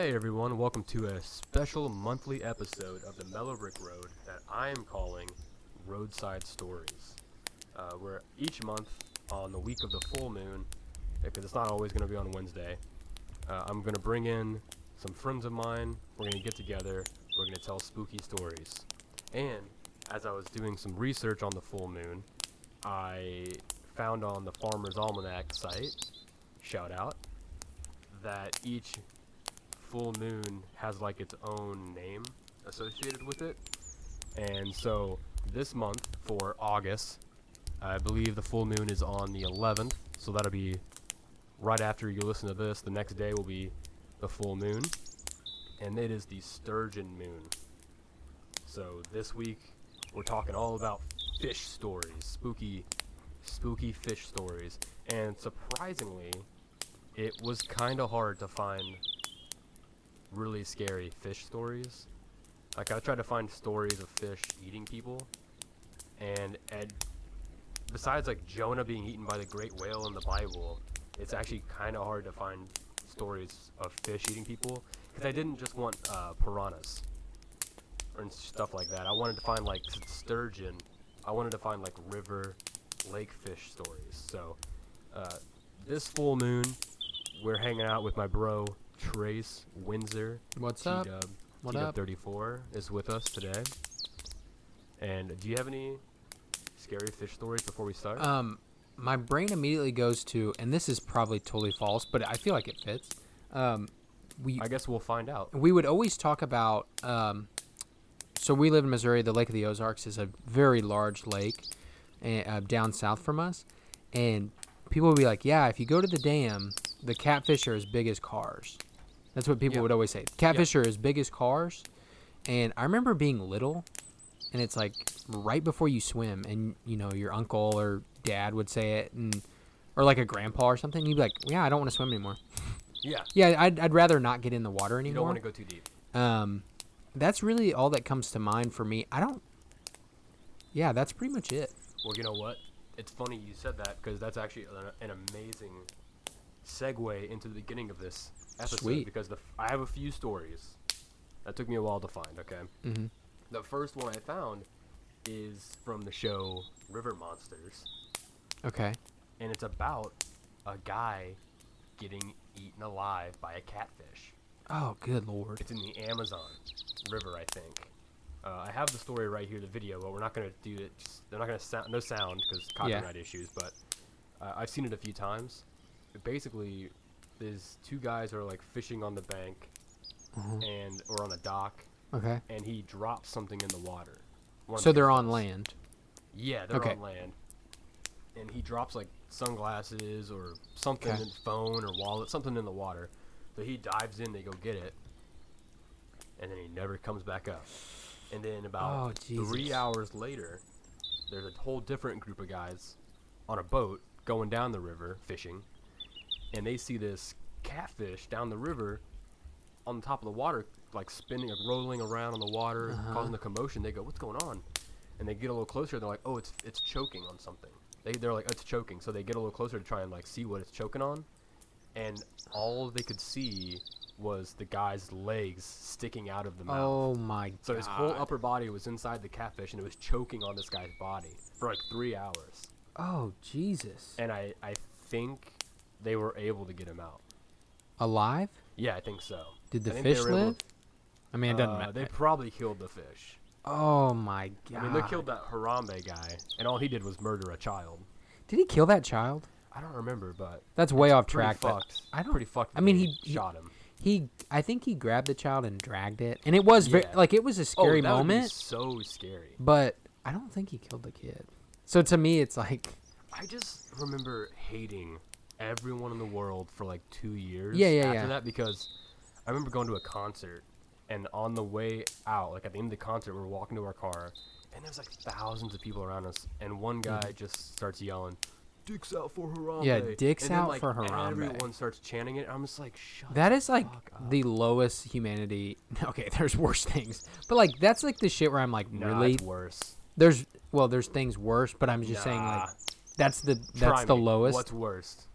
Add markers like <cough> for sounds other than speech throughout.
Hey everyone, welcome to a special monthly episode of the Mellow Brick Road that I am calling Roadside Stories. Uh, where each month on the week of the full moon, because it's not always going to be on Wednesday, uh, I'm going to bring in some friends of mine. We're going to get together. We're going to tell spooky stories. And as I was doing some research on the full moon, I found on the Farmer's Almanac site, shout out, that each full moon has like its own name associated with it. And so this month for August, I believe the full moon is on the 11th. So that'll be right after you listen to this. The next day will be the full moon. And it is the sturgeon moon. So this week we're talking all about fish stories, spooky, spooky fish stories. And surprisingly, it was kind of hard to find really scary fish stories. Like I tried to find stories of fish eating people, and besides like Jonah being eaten by the great whale in the Bible, it's actually kind of hard to find stories of fish eating people because I didn't just want uh, piranhas and stuff like that. I wanted to find like sturgeon. I wanted to find like river, lake fish stories. So uh, this full moon, we're hanging out with my bro Trace Windsor. What's up? T-Dub, What T-Dub up? 34 is with us today. And do you have any scary fish stories before we start? Um, my brain immediately goes to, and this is probably totally false, but I feel like it fits. Um, we I guess we'll find out. we would always talk about. Um, so we live in Missouri. The Lake of the Ozarks is a very large lake, and, uh, down south from us, and people would be like, "Yeah, if you go to the dam, the catfish are as big as cars." That's what people Yeah. would always say. Catfish are as big as cars, and I remember being little, and it's like right before you swim, and you know your uncle or dad would say it, and or like a grandpa or something. You'd be like, "Yeah, I don't want to swim anymore." Yeah. Yeah, I'd, I'd rather not get in the water anymore. You don't want to go too deep. Um, that's really all that comes to mind for me. I don't. Yeah, that's pretty much it. Well, you know what? It's funny you said that because that's actually an, an amazing segue into the beginning of this episode. Sweet. Because the f- I have a few stories that took me a while to find. Okay. Mm-hmm. The first one I found is from the show River Monsters, Okay. and it's about a guy getting eaten alive by a catfish. Oh, good lord. It's in the Amazon River, I think. Uh, I have the story right here, the video, but we're not gonna do it. Just, they're not gonna sound no sound because copyright issues. But uh, I've seen it a few times. Basically, there's two guys are like fishing on the bank Mhm. and or on a dock, Okay. and he drops something in the water. So the they're on land. Yeah, they're Okay. on land. And he drops like sunglasses or something, Okay. in phone or wallet, something in the water. So he dives in, they go get it, and then he never comes back up. And then about Oh, three hours later, there's a whole different group of guys on a boat going down the river fishing, and they see this catfish down the river on the top of the water, like spinning, like rolling around on the water, Uh-huh. causing a commotion. They go, "What's going on?" And they get a little closer. They're like, "Oh, it's it's choking on something." They they're like, "It's choking." So they get a little closer to try and like see what it's choking on, and all they could see was the guy's legs sticking out of the mouth. Oh my god. So his whole upper body was inside the catfish, and it was choking on this guy's body for like three hours. Oh Jesus. And I I think they were able to get him out. Alive? Yeah, I think so. Did the fish live? I mean, it doesn't Uh, matter. They probably killed the fish. oh my god. I mean, they killed that Harambe guy, and all he did was murder a child. Did he kill that child? I don't remember, but That's way off track. Fucked. I don't. Pretty fucked. I mean, he- he- shot him. He, I think he grabbed the child and dragged it, and it was very like it was a scary oh, that would be moment. so scary. But I don't think he killed the kid. So to me, it's like, I just remember hating everyone in the world for like two years. Yeah, yeah, after yeah. that because I remember going to a concert and on the way out, like at the end of the concert, we're walking to our car and there's like thousands of people around us, and one guy mm. just starts yelling. Dicks out for Harambe. Yeah, dicks and then, out like, for Harambe. Everyone starts chanting it. I'm just like, shut that the like up. the lowest humanity. <laughs> Okay, there's worse things, but like that's like the shit where I'm like, Nah, really? worse. There's well, there's things worse, but I'm just saying like that's the try that's the me. lowest. What's worst?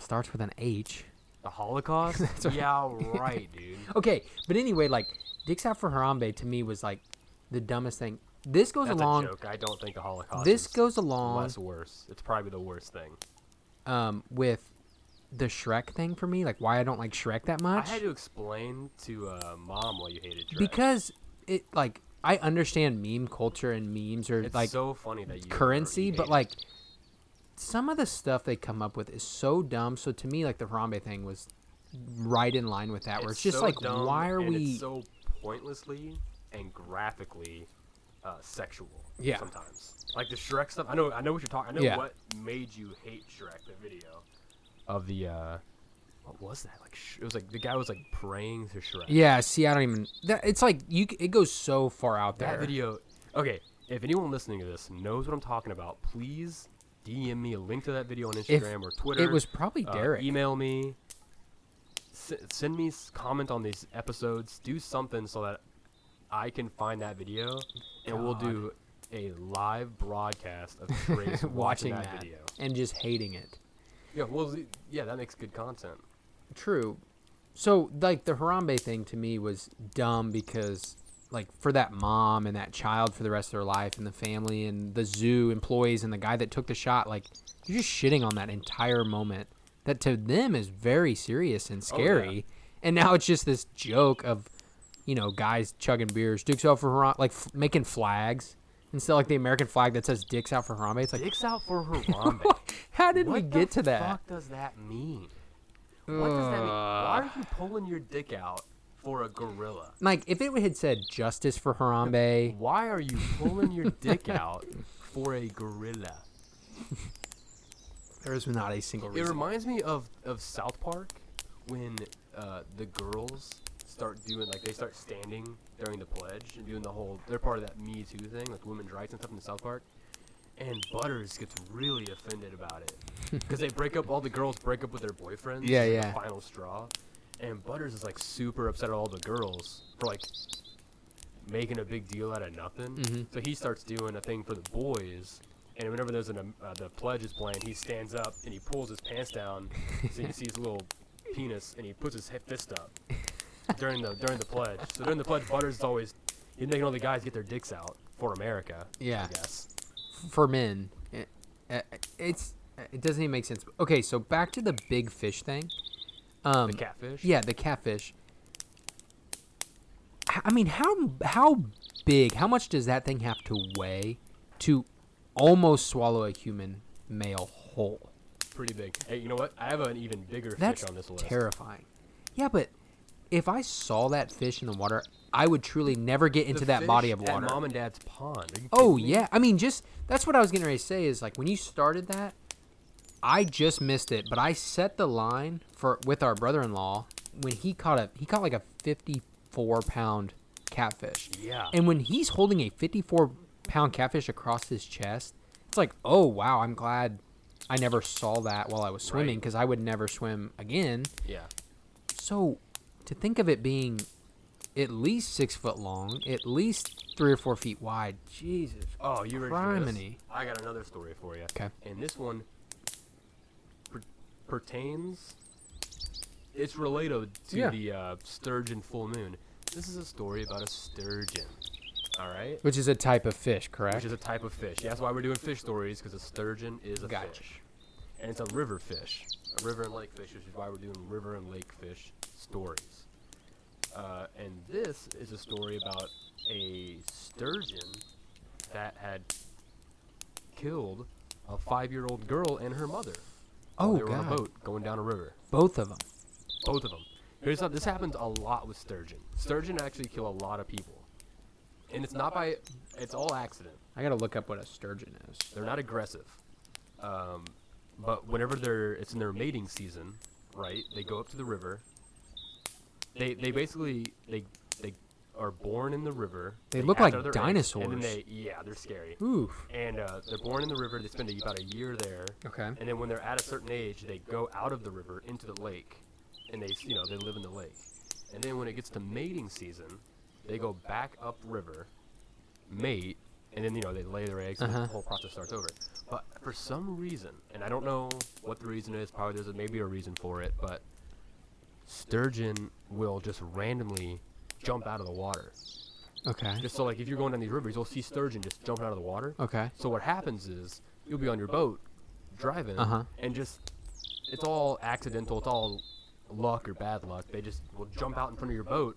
Starts with an H. The Holocaust? <laughs> Yeah, right, dude. <laughs> Okay, but anyway, like Dicks Out for Harambe to me was like the dumbest thing. This goes That's along. a joke. I don't think the Holocaust. This is goes along less worse. It's probably the worst thing. um, with the Shrek thing for me. Like why I don't like Shrek that much. I had to explain to uh, mom why you hated Shrek. because it like I understand meme culture and memes are it's like so funny that you currency, but like some of the stuff they come up with is so dumb. So to me, like the Harambe thing was right in line with that. where it's just so like, why are we? It's so pointlessly and graphically uh, sexual. Yeah. Sometimes, like the Shrek stuff. I know. I know what you're talking. I know Yeah. what made you hate Shrek. The video of the. uh What was that? Like sh- it was like the guy was like praying to Shrek. yeah, see, I don't even. That, it's like you. It goes so far out That there. video. Okay, if anyone listening to this knows what I'm talking about, please DM me a link to that video on Instagram or Twitter. It was probably Uh, Derek. email me. S- send me comment on these episodes. Do something so that I can find that video, and we'll do a live broadcast of Trace <laughs> watching, watching that, that video. and just hating it. Yeah, well, yeah, that makes good content. True. So like the Harambe thing to me was dumb because like for that mom and that child for the rest of their life and the family and the zoo employees and the guy that took the shot like you're just shitting on that entire moment that to them is very serious and Oh, yeah. scary. And now it's just this joke of you know guys chugging beers, dicks out for Harambe, like f- making flags instead of like the American flag that says dicks out for Harambe. It's like Dicks out for <laughs> Harambe. how did what we get to that? What the fuck does that mean? What does that mean? Why are you pulling your dick out for a gorilla? Mike, if it had said justice for Harambe. Why are you pulling your dick out for a gorilla? There is not a single It reminds me of, of South Park when uh, the girls start doing like they start standing during the pledge and doing the whole they're part of that Me Too thing like women's rights and stuff in the South Park. And Butters gets really offended about it <laughs> because they break up. All the girls break up with their boyfriends. Yeah, yeah. The final straw, and Butters is like super upset at all the girls for like making a big deal out of nothing. Mhm. So he starts doing a thing for the boys, and whenever there's an uh, the pledge is playing, he stands up and he pulls his pants down, so you can see his little <laughs> penis, and he puts his fist up during the during the pledge. So during the pledge, Butters is always he's making all the guys get their dicks out for America. Yeah. I guess. for men. It, it's it doesn't even make sense. Okay, so back to the big fish thing. Um, The catfish. yeah, the catfish. I mean, how how big? How much does that thing have to weigh to almost swallow a human male whole? Pretty big. Hey, you know what? I have an even bigger That's fish on this list. terrifying. Yeah, but if I saw that fish in the water, I would truly never get into The that body of at water. mom and dad's pond. Oh me? yeah, I mean, just that's what I was getting ready to say. Is like when you started that, I just missed it, but I set the line for with our brother-in-law when he caught a he caught like a fifty-four pound catfish, Yeah. and when he's holding a fifty-four pound catfish across his chest, it's like, oh wow, I'm glad I never saw that while I was swimming Right. because I would never swim again. yeah. So to think of it being at least six foot long, at least three or four feet wide, Jesus Oh, you ready for this? Criminy. I got another story for you. Okay. And this one pertains. It's related to Yeah. the uh, sturgeon full moon. This is a story about a sturgeon. All right. Which is a type of fish, correct? Which is a type of fish. Yeah, that's why we're doing fish stories because a sturgeon is a Gotcha. fish, and it's a river fish, a river and lake fish, which is why we're doing river and lake fish stories. Uh, and this is a story about a sturgeon that had killed a five-year-old girl and her mother. Oh, they were on a boat going down a river. Both of them. Both of them. Here's how, this happens a lot with sturgeon. Sturgeon actually kill a lot of people, and it's not by it's all accident. I gotta look up what a sturgeon is. They're not aggressive. Um, but whenever they're it's in their mating season, right? They go up to the river. They they basically they they are born in the river. They look like their eggs, And then dinosaurs. they yeah, they're scary. Oof. And uh, they're born in the river. They spend about a year there. Okay. And then when they're at a certain age, they go out of the river into the lake, and they you know they live in the lake. And then when it gets to mating season, they go back up river, mate, and then you know they lay their eggs, and Uh-huh. the whole process starts over. But for some reason, and I don't know what the reason is, probably there's a, maybe a reason for it, but sturgeon will just randomly jump out of the water. Okay. Just so like if you're going down these rivers, you'll see sturgeon just jumping out of the water. Okay. So what happens is you'll be on your boat driving Uh-huh. and just it's all accidental, it's all luck or bad luck. They just will jump out in front of your boat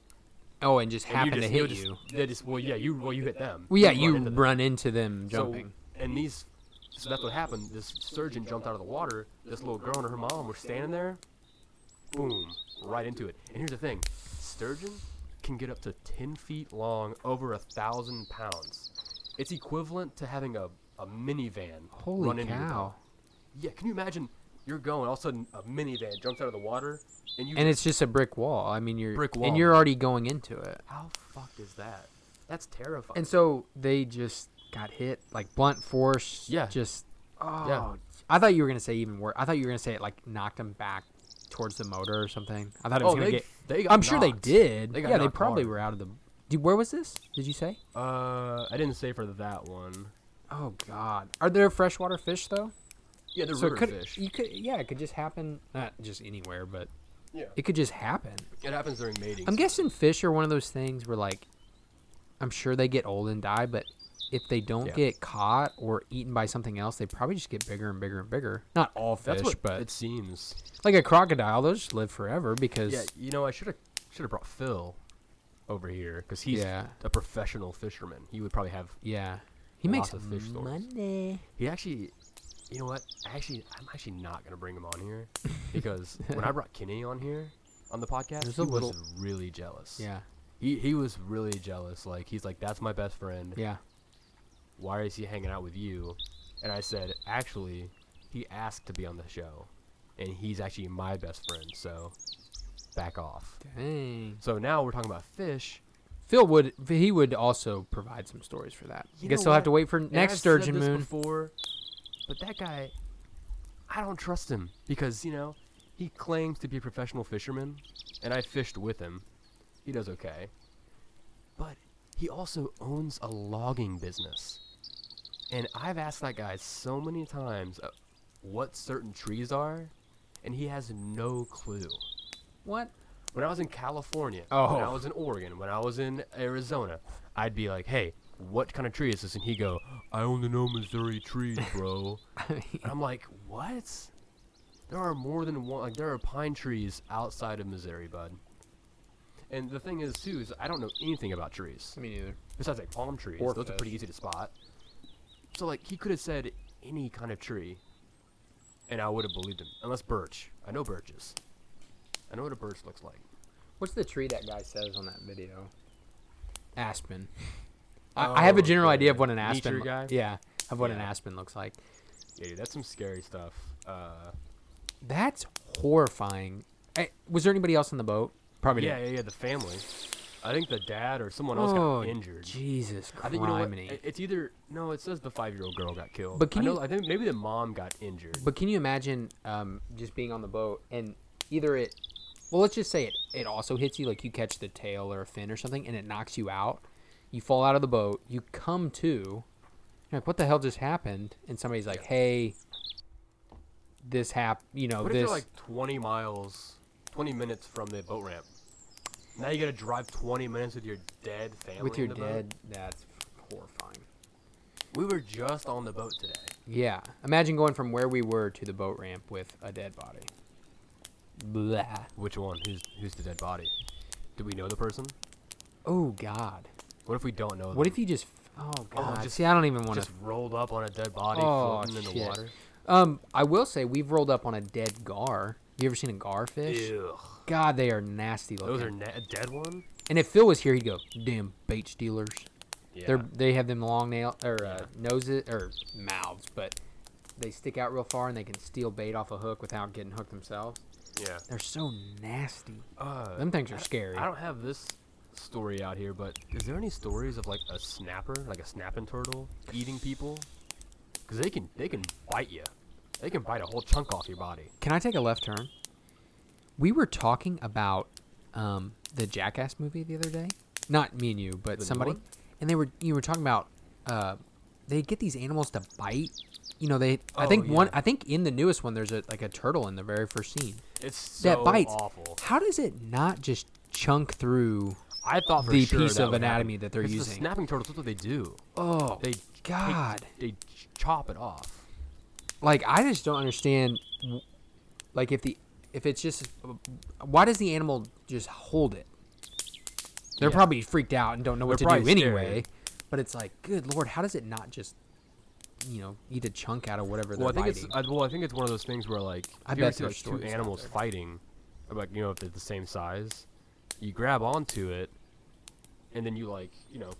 Oh, and just and happen you to hit you'll just- They just well yeah, you well you hit them. Well, yeah, run you into them. run into them jumping. So, and these, so that's what happened. This sturgeon jumped out of the water. This little girl and her mom were standing there. Boom, right into it. And here's the thing: sturgeon can get up to 10 feet long, over a thousand pounds. It's equivalent to having a, a minivan Holy run into cow! Yeah, can you imagine? You're going, all of a sudden, a minivan jumps out of the water, and you. And it's just a brick wall. I mean, you're Brick wall. and you're already going into it. how fucked is that? That's terrifying. And so they just got hit like blunt force. Yeah. Just oh. I thought you were gonna say even worse. I thought you were gonna say it like knocked them back towards the motor or something. I thought it was oh, gonna they, get. they got I'm sure they did. They got yeah, they probably hard. were out of the. Dude, where was this? Did you say? Uh, I didn't say for that one. Oh God. Are there freshwater fish though? Yeah, they're so it river could, fish. You could, yeah, it could just happen. Not just anywhere, but Yeah. it could just happen. It happens during mating. I'm guessing fish are one of those things where like, I'm sure they get old and die, but if they don't Yeah. get caught or eaten by something else, they probably just get bigger and bigger and bigger. Not all fish, but it seems. like a crocodile, those just live forever because Yeah, you know, I should have should have brought Phil over here because he's Yeah. a professional fisherman. He would probably have. yeah, he makes of fish money. He actually, you know what? Actually, I'm actually not gonna bring him on here <laughs> because when I brought Kenny on here on the podcast, There's he was really jealous. Yeah, He he was really jealous. Like he's like, that's my best friend. yeah. Why is he hanging out with you? And I said, actually, he asked to be on the show, and he's actually my best friend. So, back off. Dang. So now we're talking about fish. Phil would he would also provide some stories for that. You Guess know he'll have to wait for And next I've sturgeon moon. Before, but that guy, I don't trust him because you know he claims to be a professional fisherman, and I fished with him. He does okay, but he also owns a logging business, and I've asked that guy so many times uh, what certain trees are, and he has no clue. What? When I was in California, Oh. when I was in Oregon, when I was in Arizona, I'd be like, "Hey, what kind of tree is this?" And he'd go, "I only know Missouri trees, <laughs> bro." and I'm like, "What?" There are more than one. Like, there are pine trees outside of Missouri, bud. And the thing is, too, is I don't know anything about trees Me neither. besides like palm trees. Or Those are pretty easy to spot. So like, he could have said any kind of tree, and I would have believed him. Unless birch. I know birches. I know what a birch looks like. What's the tree that guy says on that video? Aspen. I, I have a Oh, general the idea of what an nature aspen. lo- guy? Yeah, of what an Yeah. aspen looks like. Yeah, dude, that's some scary stuff. Uh, That's horrifying. Eh, was there anybody else on the boat? Probably yeah, yeah, yeah. The family. I think the dad or someone else oh, got injured. Jesus Christ! I think you know what? It's either no. It says the five-year-old girl got killed. But can I know, you- I think maybe the mom got injured. But can you imagine um, just being on the boat and either it, well, let's just say it, it also hits you like you catch the tail or a fin or something and it knocks you out. You fall out of the boat. You come to. You're like, what the hell just happened? And somebody's like, hey, this hap, you know, what if this. you're like 20 miles, 20 minutes from the boat ramp? Now you got to drive 20 minutes with your dead family. with your in the boat? dead, that's horrifying. We were just on the boat today. Yeah. Imagine going from where we were to the boat ramp with a dead body. Blah. Which one? Who's who's the dead body? Do we know the person? Oh, God. What if we don't know? What them? if you just. Oh, God. just- See, I don't even want to just rolled up on a dead body Oh, floating in the water? Um, I will say we've rolled up on a dead gar. You ever seen a gar fish? Ew. God, they are nasty looking. Those are na- a dead one. and if Phil was here, he'd go, "Damn bait stealers." Yeah. They're they have them long nail or uh, noses or mouths, but they stick out real far and they can steal bait off a hook without getting hooked themselves. yeah. They're so nasty. Uh, Them things are don't- scary. I don't have this story out here, but is there any stories of like a snapper, like a snapping turtle, eating people? Because they can they can bite you. They can bite a whole chunk off your body. Can I take a left turn? We were talking about um, the Jackass movie the other day. Not me and you, but The somebody. And they were you were talking about uh, they get these animals to bite you know they. I Oh, think one. I think in the newest one, there's a like a turtle in the very first scene It's so that bites. awful. How does it not just chunk through? I thought for the sure piece of anatomy happen. that they're 'Cause The using. snapping turtles. That's what they do. Oh, They God. they ch- chop it off. like I just don't understand. Like if the if it's just why does the animal just hold it? They're Yeah. probably freaked out and don't know what They're to do probably anyway. But it's like, good lord, how does it not just, you know, eat a chunk out of whatever Well, I they're think biting? it's I, well, I think it's one of those things where like I if you ever bet there's two animals fighting, or, like you know if they're the same size, you grab onto it, and then you like you know,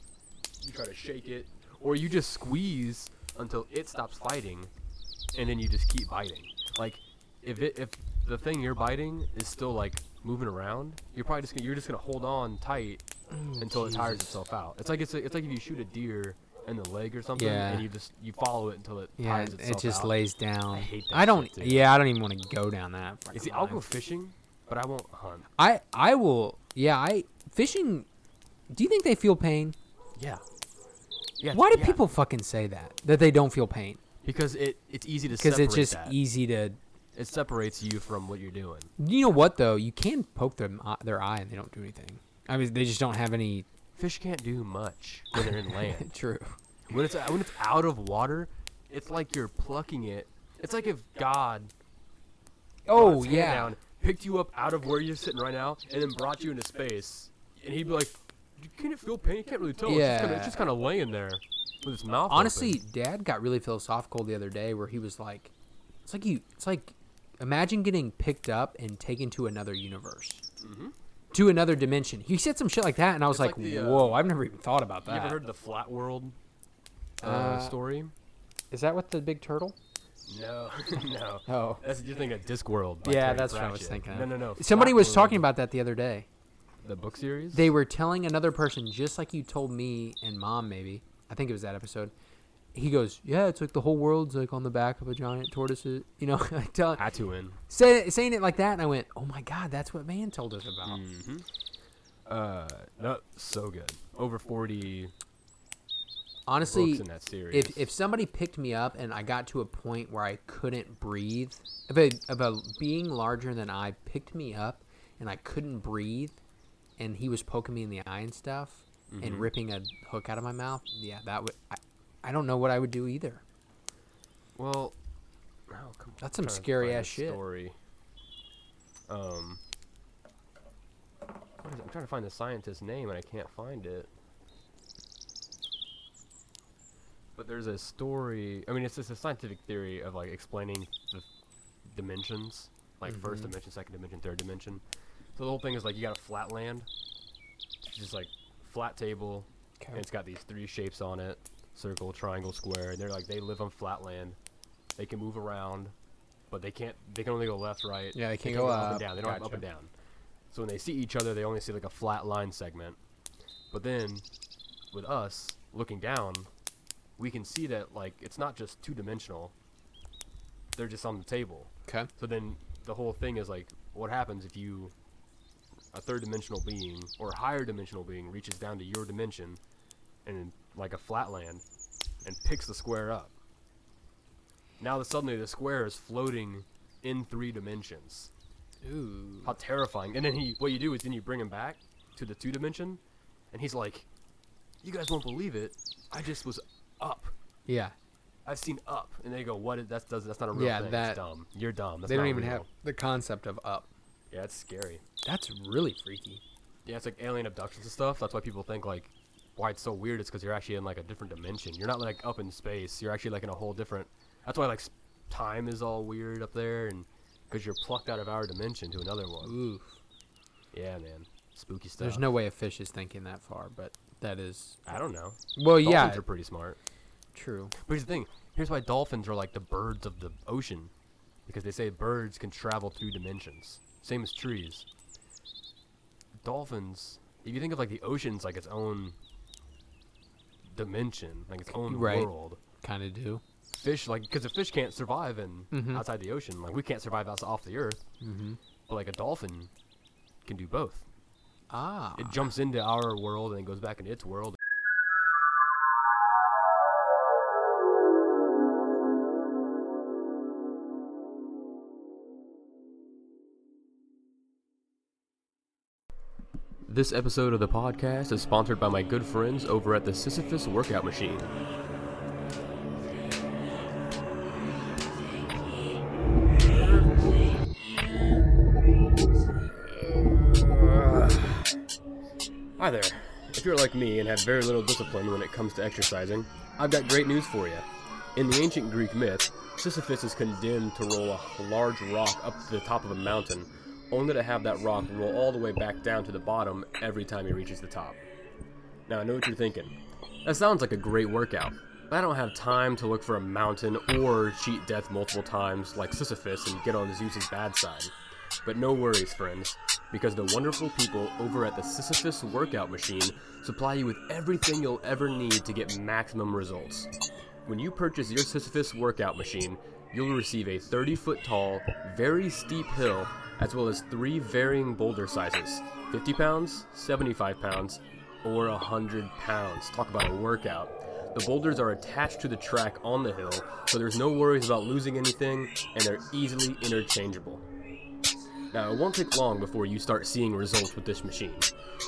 you try to shake it, or you just squeeze until it stops fighting, and then you just keep biting. Like if it if the thing you're biting is still like moving around, you're probably just gonna, you're just gonna hold on tight oh, until it tires itself out. It's like it's like, it's like if you shoot a deer in the leg or something, Yeah. and you just you follow it until it yeah, tires itself it just out. lays down. I hate that I don't. shit, yeah, I don't even want to go down that. You see, I'll go fishing, but I won't hunt. I I will. Yeah, I fishing. Do you think they feel pain? Yeah. Yeah. Why do yeah. people fucking say that? That they don't feel pain? Because it it's easy to Because it's just that. easy to. It separates you from what you're doing. You know what though? You can poke them uh, their eye and they don't do anything. I mean, they just don't have any. Fish can't do much when they're in land. <laughs> True. when it's when it's out of water, it's like you're plucking it. It's like if God Oh yeah. down, picked you up out of where you're sitting right now, and then brought you into space, and he'd be like, "Can it feel pain? You can't really tell. It's just kinda, Yeah. it's just kind of laying there with its mouth." Honestly, open." Dad got really philosophical the other day, where he was like, "It's like you. It's like, imagine getting picked up and taken to another universe, Mhm. to another dimension." He said some shit like that, and I was like, like the, uh, "Whoa, I've never even thought about that." you that." ever heard the flat world uh, Uh, story? Is that what the big turtle? No, <laughs> no. Oh. That's you're thinking of Discworld. Yeah, Terry that's what I was Pratchett. thinking. No, no, no. Somebody was World, talking about that the other day. the book series. They were telling another person, just like you told me and mom, maybe. I think it was that episode. He goes, "Yeah, it's like the whole world's like on the back of a giant tortoise." You know, <laughs> I tell Tatooine. say, saying it like that, and I went, "Oh my god, that's what man told us about." Mm-hmm. Uh, so good. Over forty Honestly, in that series. if if somebody picked me up and I got to a point where I couldn't breathe, if a, if a being larger than I picked me up and I couldn't breathe, and he was poking me in the eye and stuff, and Mhm. ripping a hook out of my mouth, yeah, that would. I, I don't know what I would do either. well, oh, come That's some scary ass shit. Story. Um, what is it? I'm trying to find the scientist's name and I can't find it. But there's a story. I mean, it's just a scientific theory of like explaining the dimensions, like first Mhm. dimension, second dimension, third dimension. So the whole thing is like you got a flat land, it's just like flat table, and it's got these three shapes on it: circle, triangle, square. And they're like they live on flat land. They can move around, but they can't. They can only go left, right. Yeah, they can't can't go up up. and down. They don't have up and down. So when they see each other, they only see like a flat line segment. But then, with us looking down, we can see that like it's not just two dimensional. They're just on the table. Okay. So then the whole thing is like, what happens if you, a third dimensional being or higher dimensional being, reaches down to your dimension, and like a flatland, and picks the square up. Now that suddenly the square is floating in three dimensions. Ooh. How terrifying! And then he, what you do is then you bring him back to the two dimension, and he's like, "You guys won't believe it. I just was up. Yeah. I've seen up." And they go, "What? Is, that's does that's not a real Yeah, thing. that- it's dumb. You're dumb. That's they don't even real." have the concept of up. Yeah, it's scary. That's really freaky. Yeah, it's like alien abductions and stuff. That's why people think like why it's so weird is because you're actually in like a different dimension. You're not like up in space. You're actually like in a whole different. That's why like time is all weird up there, and because you're plucked out of our dimension to another one. Ooh. Yeah, man, spooky stuff. There's no way a fish is thinking that far, but that is. I don't know. Well, Dolphins yeah. Dolphins are pretty smart. True. But here's the thing. Here's why dolphins are like the birds of the ocean, because they say birds can travel through dimensions. Same as trees. Dolphins. If you think of like the ocean's like its own dimension, like its own Right. world. Kind of do. Fish, like, because a fish can't survive in Mhm. outside the ocean. Like we can't survive outside off the earth. Mm-hmm. But like a dolphin can do both. Ah. It jumps into our world and then goes back into its world. This episode of the podcast is sponsored by my good friends over at the Sisyphus Workout Machine. Hi there. If you're like me and have very little discipline when it comes to exercising, I've got great news for you. In the ancient Greek myth, Sisyphus is condemned to roll a large rock up to the top of a mountain, only to have that rock roll all the way back down to the bottom every time he reaches the top. Now, I know what you're thinking. That sounds like a great workout, but I don't have time to look for a mountain or cheat death multiple times like Sisyphus and get on Zeus's bad side. But no worries, friends, because the wonderful people over at the Sisyphus Workout Machine supply you with everything you'll ever need to get maximum results. When you purchase your Sisyphus Workout Machine, you'll receive a 30 foot tall, very steep hill, as well as three varying boulder sizes 50 pounds, 75 pounds, or 100 pounds. Talk about a workout. The boulders are attached to the track on the hill, so there's no worries about losing anything, and they're easily interchangeable. Now, it won't take long before you start seeing results with this machine.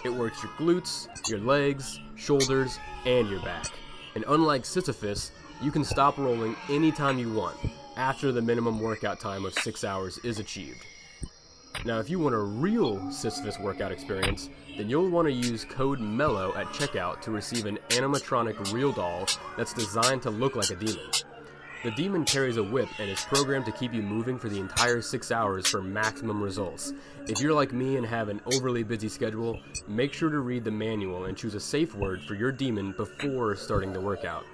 It works your glutes, your legs, shoulders, and your back. And unlike Sisyphus, you can stop rolling anytime you want, after the minimum workout time of 6 hours is achieved. Now, if you want a real Sisyphus workout experience, then you'll want to use code MELLOW at checkout to receive an animatronic real doll that's designed to look like a demon. The demon carries a whip and is programmed to keep you moving for the entire six hours for maximum results. If you're like me and have an overly busy schedule, make sure to read the manual and choose a safe word for your demon before starting the workout.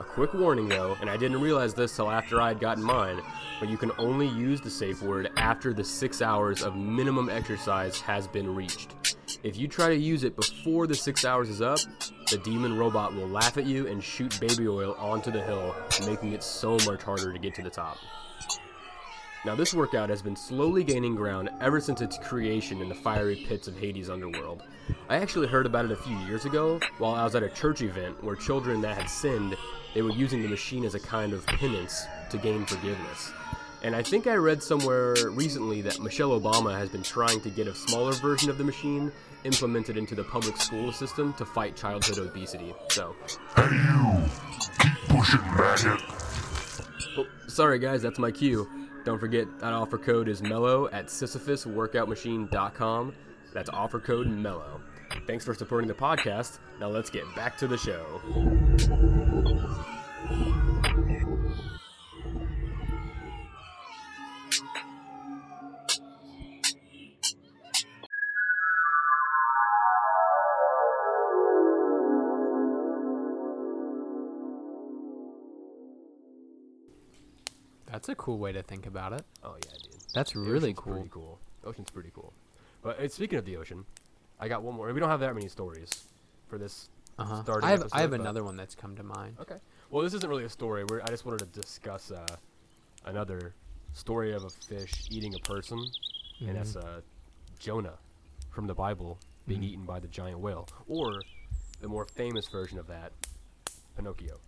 A quick warning though, and I didn't realize this till after I had gotten mine, but you can only use the safe word after the six hours of minimum exercise has been reached. If you try to use it before the six hours is up, the demon robot will laugh at you and shoot baby oil onto the hill, making it so much harder to get to the top. Now, this workout has been slowly gaining ground ever since its creation in the fiery pits of Hades' underworld. I actually heard about it a few years ago while I was at a church event where children that had sinned, they were using the machine as a kind of penance to gain forgiveness. And I think I read somewhere recently that Michelle Obama has been trying to get a smaller version of the machine implemented into the public school system to fight childhood obesity. So, Hey you! Keep pushing, maggot! oh, sorry guys, that's my cue. Don't forget that offer code is MELLOW at sisyphusworkoutmachine.com. That's offer code MELLOW. Thanks for supporting the podcast. Now let's get back to the show. That's a cool way to think about it. Oh yeah, dude. That's The really cool. Pretty cool. The ocean's pretty cool. But uh, speaking of the ocean, I got one more. We don't have that many stories for this Uh-huh. starting I have I have another one that's come to mind. Okay. Well, this isn't really a story. We're, I just wanted to discuss uh, another story of a fish eating a person, and that's uh, Jonah from the Bible being Mhm. eaten by the giant whale, or the more famous version of that, Pinocchio.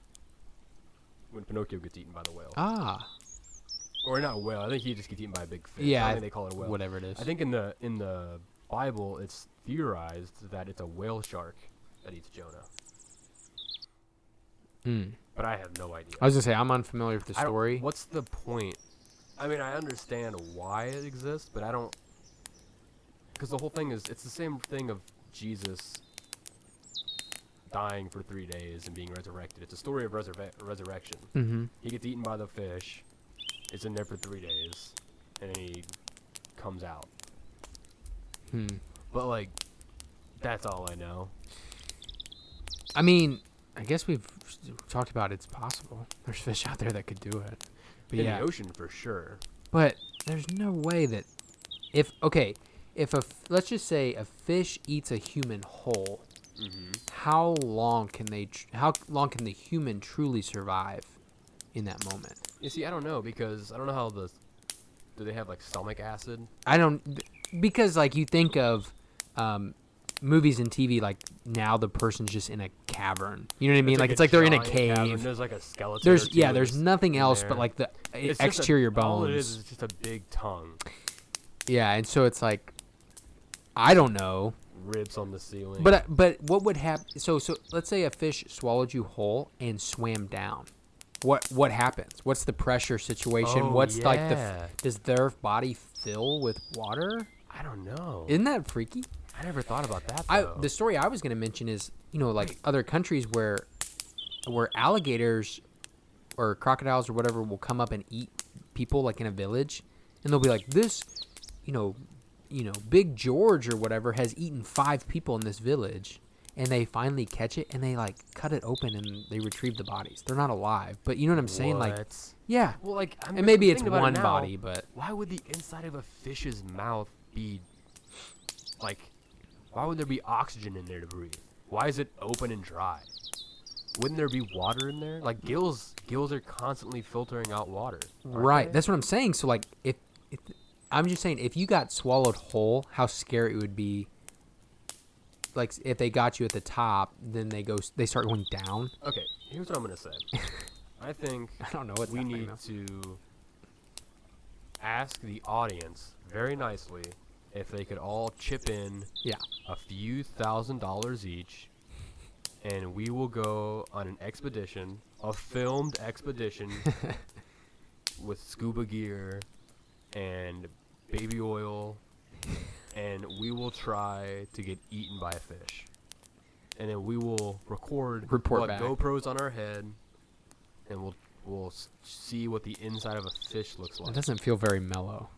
When Pinocchio gets eaten by the whale, Ah, or not whale. I think he just gets eaten by a big fish. Yeah, I I think they call it a whale. whatever it is. I think in the in the Bible, it's theorized that it's a whale shark that eats Jonah, Mm. but I have no idea. I was gonna say I'm unfamiliar with the I don't- story. What's the point? I mean, I understand why it exists, but I don't. Because the whole thing is, it's the same thing of Jesus dying for three days and being resurrected. It's a story of resurre- resurrection. Mm-hmm. He gets eaten by the fish, is in there for three days, and then he comes out. Hmm. But, like, that's all I know. I mean, I guess we've talked about it's possible. There's fish out there that could do it. But in yeah, the ocean, for sure. but there's no way that if okay, if a let's just say a fish eats a human whole, Mm-hmm. how long can they tr- how long can the human truly survive in that moment? You see, I don't know, because I don't know how the. Do they have, like, stomach acid? I don't because like you think of um, movies and TV like now the person's just in a cavern. You know what I mean? Like, a it's like they're in a cave. cavern, There's like a skeleton. There's yeah, there's nothing else there. but like the It's just a- exterior All bones. it is is just a big tongue. Yeah, and so it's like I don't know ribs on the ceiling. But but what would happen? So so let's say a fish swallowed you whole and swam down. What what happens? What's the pressure situation? Oh, What's like the does their body fill with water? I don't know. Isn't that freaky? I never thought about that. I the story I was going to mention is you know like other countries where where alligators or crocodiles or whatever will come up and eat people like in a village, and they'll be like this, you know, you know, Big George or whatever has eaten five people in this village. And they finally catch it, and they like cut it open, and they retrieve the bodies. They're not alive, but you know what I'm saying? Like, What? yeah, well, like, I'm, and maybe it's thinking about it one now. body, but Why would the inside of a fish's mouth be like? Why would there be oxygen in there to breathe? Why is it open and dry? Wouldn't there be water in there? Like gills, gills are constantly filtering out water. aren't Right. they? That's what I'm saying. So like if, if I'm just saying if you got swallowed whole, how scary it would be. Like if they got you at the top, then they go they start going down. Okay, here's what I'm gonna say. <laughs> I think I don't know what's we need to ask the audience very nicely if they could all chip in Yeah. a few thousand dollars each, and we will go on an expedition, a filmed expedition <laughs> with scuba gear and baby oil, we will try to get eaten by a fish. And then we will record Report we'll back. GoPros on our head, and we'll we'll see what the inside of a fish looks like. It doesn't feel very mellow.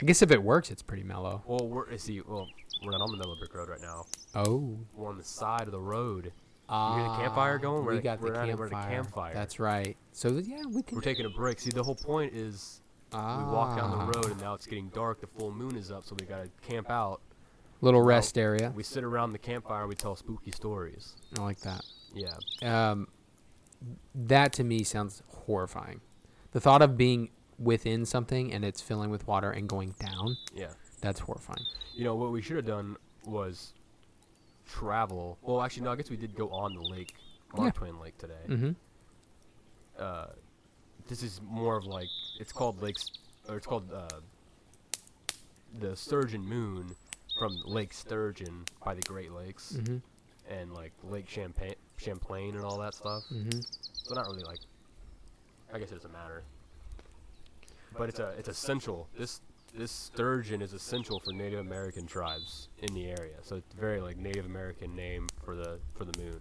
I guess if it works, it's pretty mellow. Well, we're see, well, we're not on the Mellow Brick Road right now. Oh. We're on the side of the road. Ah, hear the campfire going? We're We got the we're at- we're at a campfire. campfire. That's right. So yeah, we can. We're taking a break. See, the whole point is we walk down Ah. the road, and now it's getting dark. The full moon is up, so we gotta camp out. Little rest area. We sit around the campfire and we tell spooky stories. I like that. Yeah. um, that to me sounds horrifying. The thought of being within something and it's filling with water and going down, Yeah. that's horrifying. You know what we should have done was travel. Well, actually, no. I guess we did go on the lake, Mark Yeah. Twain Lake today. Mm-hmm. uh, this is more of like it's called Lakes, or it's called uh, the Sturgeon Moon from Lake Sturgeon by the Great Lakes Mm-hmm. and like Lake Champagne, Champlain and all that stuff. Mm-hmm. So not really like, I guess it doesn't matter. But it's a it's essential. This this sturgeon is essential for Native American tribes in the area. So it's very like Native American name for the for the moon.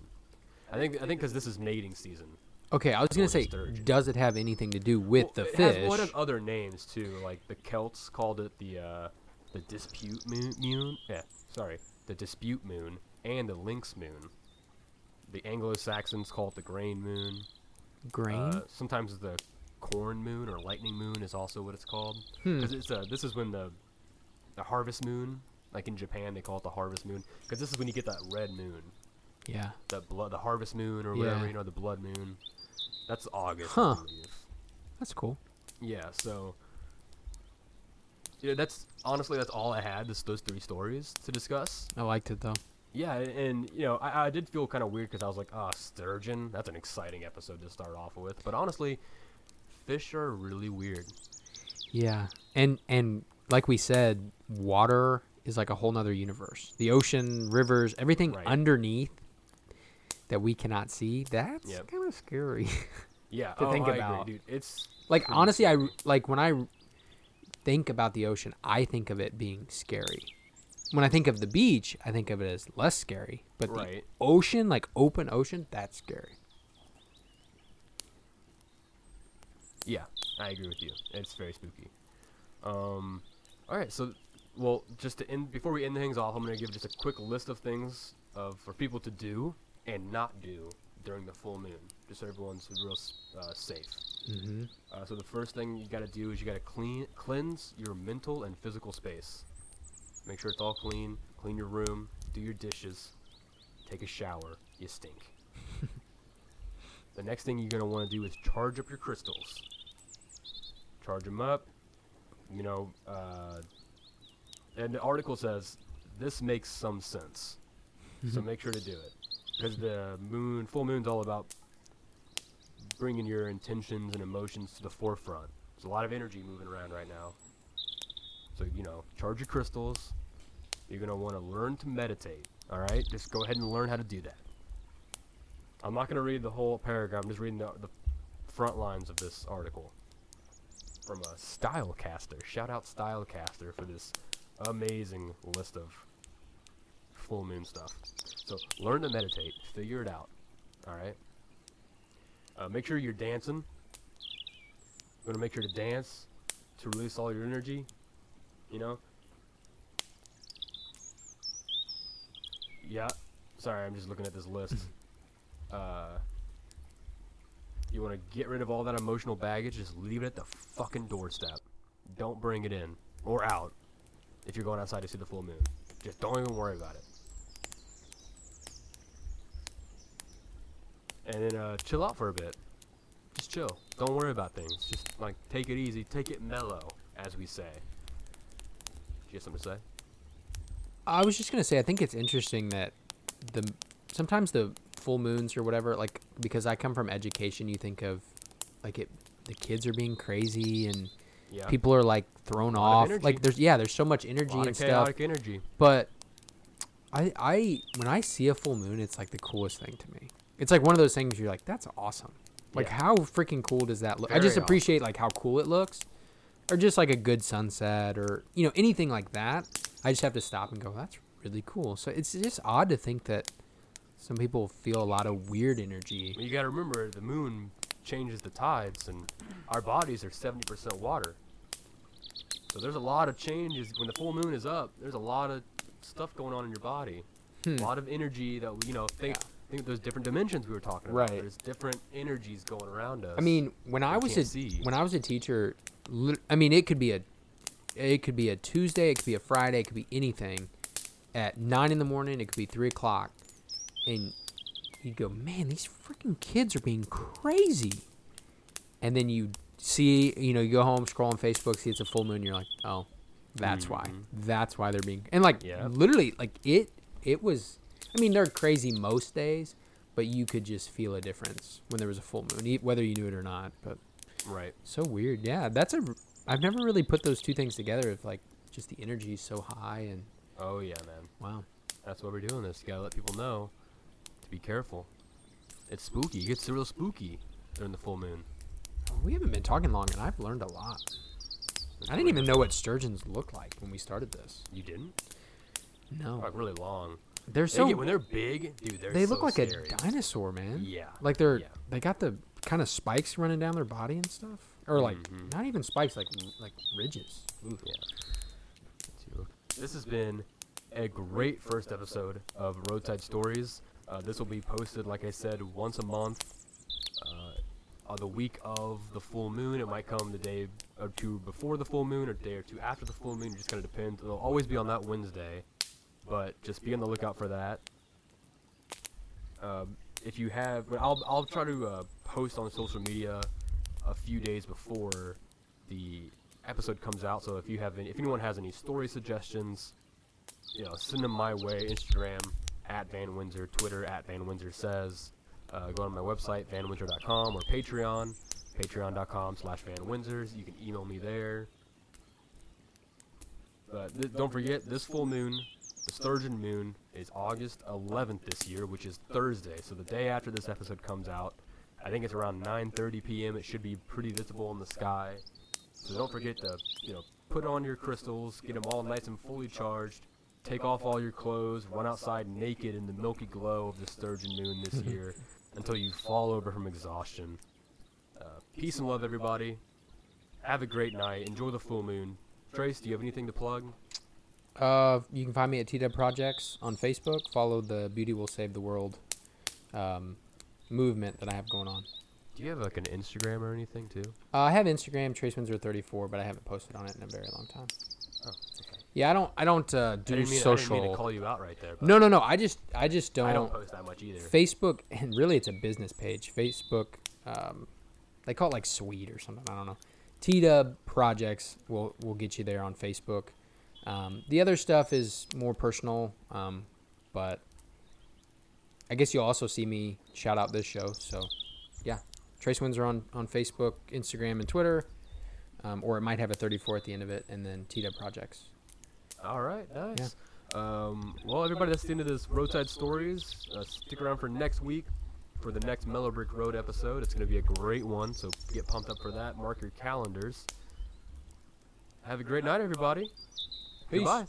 I think I think because this is mating season. Okay, I was gonna say, sturgeon. does it have anything to do with Well, the it fish? Has, well, it has other names too. Like the Celts called it the uh, the dispute moon, moon. Yeah, sorry, the dispute moon and the lynx moon. The Anglo-Saxons call it the grain moon. Grain? Uh, sometimes the corn moon or lightning moon is also what it's called. Hmm. Because it's uh, this is when the the harvest moon, like in Japan, they call it the harvest moon. Because this is when you get that red moon, yeah. the blood, the harvest moon or whatever Yeah. you know, the blood moon. That's August, Huh. I believe. That's cool. Yeah, so yeah, that's honestly that's all I had. This those three stories to discuss. I liked it though. Yeah, and, and you know I, I did feel kind of weird because I was like, ah, sturgeon. That's an exciting episode to start off with. But honestly, fish are really weird. Yeah, and and like we said, water is like a whole nother universe. The ocean, rivers, everything Right. underneath that we cannot see. That's Yep. kind of scary. <laughs> Yeah, To oh, think I about. agree, dude. It's like honestly, I scary. r- like when I think about the ocean, I think of it being scary. When I think of the beach, I think of it as less scary. But the ocean, like open ocean, that's scary. Yeah, I agree with you. It's very spooky. Um, all right, so well, just to end before we end things off, I'm gonna give just a quick list of things of for people to do and not do during the full moon, just so everyone's real uh, safe. Mm-hmm. Uh, so the first thing you gotta do is you gotta clean cleanse your mental and physical space. Make sure it's all clean. Clean your room. Do your dishes. Take a shower. You stink. <laughs> the next thing you're gonna want to do is charge up your crystals. Charge them up. You know, uh, and the article says this makes some sense. so <laughs> make sure to do it because the moon, full moon's all about bringing your intentions and emotions to the forefront. There's a lot of energy moving around right now. So, you know, charge your crystals, you're gonna want to learn to meditate. All right, just go ahead and learn how to do that. I'm not gonna read the whole paragraph. I'm just reading the, the front lines of this article from a Stylecaster. Shout out Stylecaster for this amazing list of full moon stuff. So learn to meditate. Figure it out. All right. Uh, make sure you're dancing. You want to make sure to dance to release all your energy. You know. Yeah. Sorry, I'm just looking at this list. <laughs> uh. You want to get rid of all that emotional baggage. Just leave it at the fucking doorstep. Don't bring it in or out if you're going outside to see the full moon. Just don't even worry about it. And then uh, chill out for a bit. Just chill. Don't worry about things. Just like take it easy. Take it mellow, as we say. You have something to say? I was just gonna say, I think it's interesting that the sometimes the full moons or whatever, like because I come from education, you think of like it, the kids are being crazy and Yeah. people are like thrown Lot of off. Like there's yeah, there's so much energy and stuff. energy. But I I when I see a full moon, it's like the coolest thing to me. It's like one of those things you're like, that's awesome. Like Yeah. how freaking cool does that look? I Very just awesome. appreciate like how cool it looks. Or just like a good sunset or you know, anything like that. I just have to stop and go, that's really cool. So it's just odd to think that some people feel a lot of weird energy. You got to remember the moon changes the tides, and our bodies are 70% water. So there's a lot of changes when the full moon is up. There's a lot of stuff going on in your body. Hmm. A lot of energy that we- you know. Think Yeah. Think those different dimensions we were talking about. Right. There's different energies going around us. I mean, when I was a see. when I was a teacher, I mean, it could be a it could be a Tuesday, it could be a Friday, it could be anything. At nine in the morning, it could be three o'clock, and you'd go, "Man, these freaking kids are being crazy." And then you see, you know, you go home, scroll on Facebook, see it's a full moon, you're like, "Oh, that's why. Mhm. That's why they're being." And like, Yeah. literally, like it, it was. I mean, they're crazy most days, but you could just feel a difference when there was a full moon, whether you knew it or not. But right. so weird. Yeah, that's a. I've never really put those two things together. Of like, just the energy is so high and Oh yeah, man. wow. That's why we're doing this. You gotta let people know to be careful. It's spooky. It gets real spooky during the full moon. We haven't been talking long, and I've learned a lot. I didn't even know what sturgeons look like when we started this. You didn't? No, Like really long. They're They so. get- when they're big, dude, they're they look like scary. a dinosaur, man. Yeah. Like they're yeah. they got the kind of spikes running down their body and stuff, or like Mhm. not even spikes, like like ridges. Ooh. Yeah. This has been a great first episode of Roadside Stories. Uh, this will be posted, like I said, once a month. Uh, on the week of the full moon, it might come the day or two before the full moon, or day or two after the full moon. It just kind of depends. It'll always be on that Wednesday, but just be on the lookout for that. Um, if you have, but I'll I'll try to uh, post on social media a few days before the episode comes out. So if you have any, if anyone has any story suggestions, you know, send them my way. Instagram at Van Windsor, Twitter at Van Windsor says. Uh, go on my website vanwindsor.com or Patreon, patreon.com slash Van Windsors. You can email me there. But th- don't forget, this full moon, the Sturgeon moon, is August 11th this year, which is Thursday. So the day after this episode comes out, I think it's around 9:30 p.m. It should be pretty visible in the sky. So don't forget to, you know, put on your crystals, get them all nice and fully charged. Take off all your clothes, run outside naked in the milky glow of the sturgeon moon this <laughs> year until you fall over from exhaustion. Uh, peace and love, everybody. Have a great night. Enjoy the full moon. Trace, do you have anything to plug? Uh, you can find me at TW Projects on Facebook. Follow the Beauty Will Save the World um, movement that I have going on. Do you have like an Instagram or anything too? Uh, I have Instagram, Trace Windsor 34, but I haven't posted on it in a very long time. Oh, okay. Yeah, I don't. I don't uh, I do didn't, mean, I social. didn't mean to call you out right there. But no, no, no. I just, I just don't. I don't post that much either. Facebook, and really, it's a business page. Facebook, um, they call it like Suite or something. I don't know. T-Dub Projects will will get you there on Facebook. Um, the other stuff is more personal, um, but I guess you'll also see me shout out this show. So, yeah, Trace Windsor on on Facebook, Instagram, and Twitter, um, or it might have a 34 at the end of it, and then T-Dub Projects. All right, nice. Um, well, everybody, that's the end of this Roadside Stories. Uh, stick around for next week for the next Mellow Brick Road episode. It's going to be a great one, so get pumped up for that. Mark your calendars. Have a great night, everybody. Peace. Goodbye.